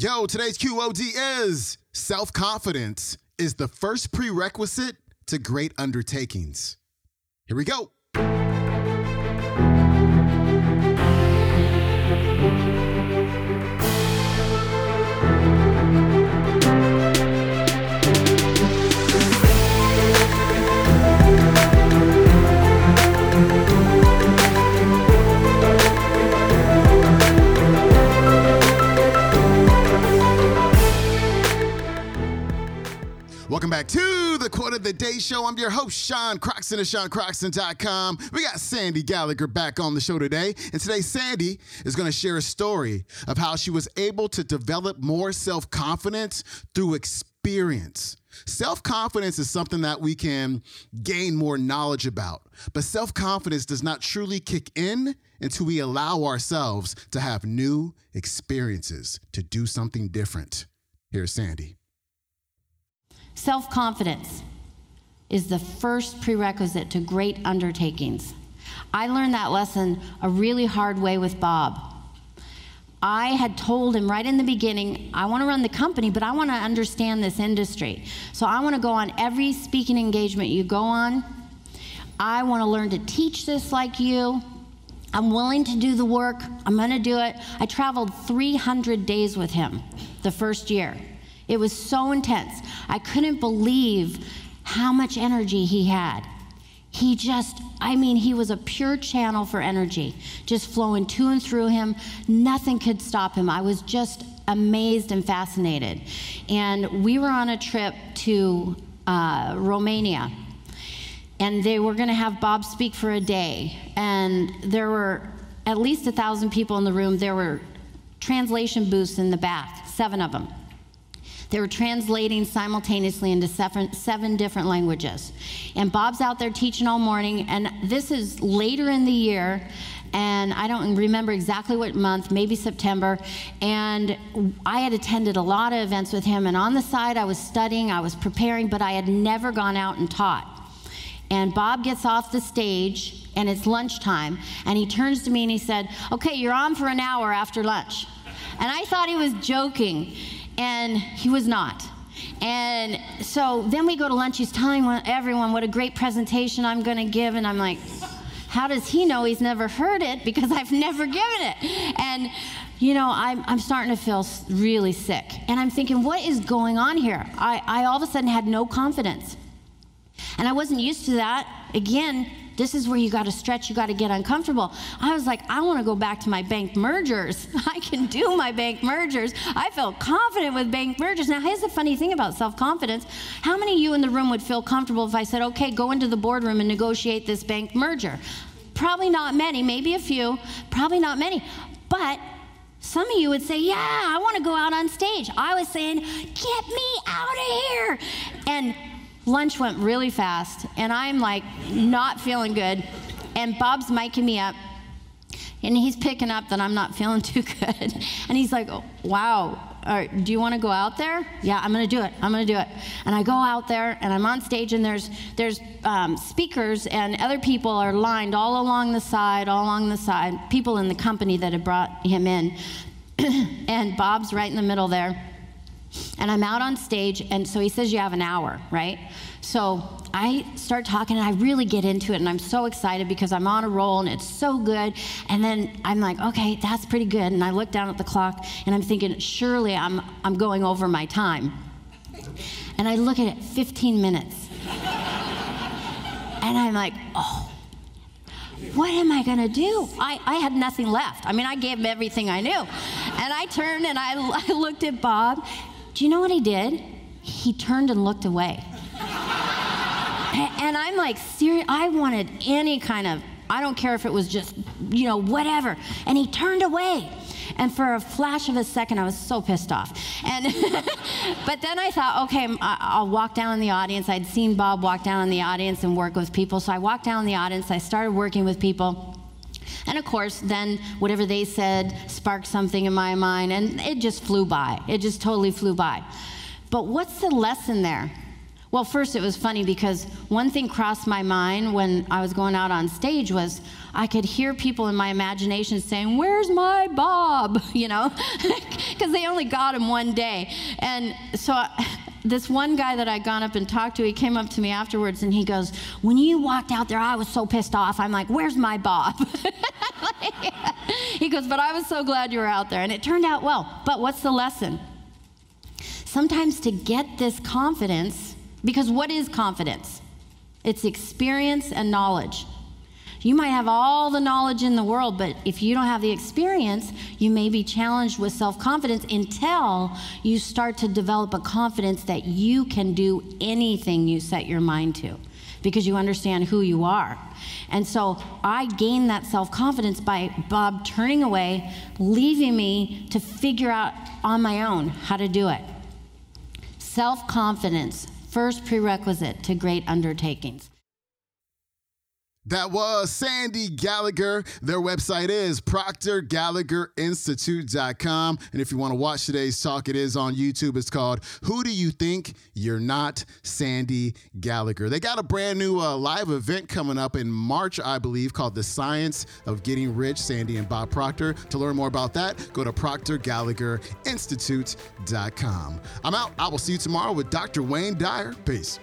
Yo, today's QOD is self confidence is the first prerequisite to great undertakings. Here we go. The Day Show. I'm your host, Sean Croxton of SeanCroxton.com. We got Sandy Gallagher back on the show today. And today, Sandy is going to share a story of how she was able to develop more self confidence through experience. Self confidence is something that we can gain more knowledge about, but self confidence does not truly kick in until we allow ourselves to have new experiences, to do something different. Here's Sandy. Self confidence is the first prerequisite to great undertakings. I learned that lesson a really hard way with Bob. I had told him right in the beginning, I want to run the company, but I want to understand this industry. So I want to go on every speaking engagement you go on. I want to learn to teach this like you. I'm willing to do the work. I'm going to do it. I traveled 300 days with him the first year. It was so intense. I couldn't believe how much energy he had. He just, I mean, he was a pure channel for energy, just flowing to and through him. Nothing could stop him. I was just amazed and fascinated. And we were on a trip to uh, Romania. And they were going to have Bob speak for a day. And there were at least a thousand people in the room. There were translation booths in the back, seven of them. They were translating simultaneously into seven, seven different languages. And Bob's out there teaching all morning, and this is later in the year and I don't remember exactly what month, maybe September. And I had attended a lot of events with him, and on the side, I was studying, I was preparing, but I had never gone out and taught. And Bob gets off the stage, and it's lunchtime, and he turns to me and he said, Okay, you're on for an hour after lunch. And I thought he was joking and he was not. And so then we go to lunch. He's telling everyone what a great presentation I'm going to give. And I'm like, how does he know he's never heard it? Because I've never given it. And, you know, I'm, I'm starting to feel really sick. And I'm thinking, what is going on here? I, I all of a sudden had no confidence. And I wasn't used to that. Again, this is where you got to stretch, you got to get uncomfortable. I was like, I want to go back to my bank mergers. I can do my bank mergers. I felt confident with bank mergers. Now, here's the funny thing about self confidence. How many of you in the room would feel comfortable if I said, okay, go into the boardroom and negotiate this bank merger? Probably not many, maybe a few, probably not many. But some of you would say, Yeah, I want to go out on stage. I was saying, Get me out of here. And lunch went really fast, and I'm like not feeling good. And Bob's miking me up, and he's picking up that I'm not feeling too good. And he's like, oh, wow. do you want to go out there? Yeah, I'm going to do it. I'm going to do it. And I go out there, and I'm on stage, and there's there's um, speakers, and other people are lined all along the side, all along the side. People in the company that had brought him in, and Bob's right in the middle there. And I'm out on stage, and so he says, You have an hour, right? So I start talking, and I really get into it, and I'm so excited because I'm on a roll, and it's so good. And then I'm like, Okay, that's pretty good. And I look down at the clock, and I'm thinking, Surely I'm, I'm going over my time. And I look at it 15 minutes. and I'm like, Oh, what am I going to do? I, I had nothing left. I mean, I gave him everything I knew. And I turned and I, I looked at Bob, do you know what he did? He turned and looked away. and I'm like, serious, I wanted any kind of, I don't care if it was just, you know, whatever. And he turned away. And for a flash of a second, I was so pissed off. And but then I thought, okay, I'll walk down in the audience. I'd seen Bob walk down in the audience and work with people, so I walked down in the audience. I started working with people. And of course, then whatever they said sparked something in my mind, and it just flew by. It just totally flew by. But what's the lesson there? Well, first it was funny because one thing crossed my mind when I was going out on stage was I could hear people in my imagination saying, Where's my Bob? You know, because they only got him one day. And so I, this one guy that I'd gone up and talked to, he came up to me afterwards and he goes, When you walked out there, I was so pissed off. I'm like, Where's my Bob? he goes, But I was so glad you were out there. And it turned out well. But what's the lesson? Sometimes to get this confidence, because what is confidence? It's experience and knowledge. You might have all the knowledge in the world, but if you don't have the experience, you may be challenged with self confidence until you start to develop a confidence that you can do anything you set your mind to because you understand who you are. And so I gained that self confidence by Bob turning away, leaving me to figure out on my own how to do it. Self confidence, first prerequisite to great undertakings. That was Sandy Gallagher. Their website is proctorgallagherinstitute.com. And if you want to watch today's talk, it is on YouTube. It's called Who Do You Think You're Not Sandy Gallagher? They got a brand new uh, live event coming up in March, I believe, called The Science of Getting Rich, Sandy and Bob Proctor. To learn more about that, go to proctorgallagherinstitute.com. I'm out. I will see you tomorrow with Dr. Wayne Dyer. Peace.